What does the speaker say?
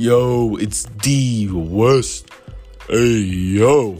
Yo, it's the West. Hey, yo.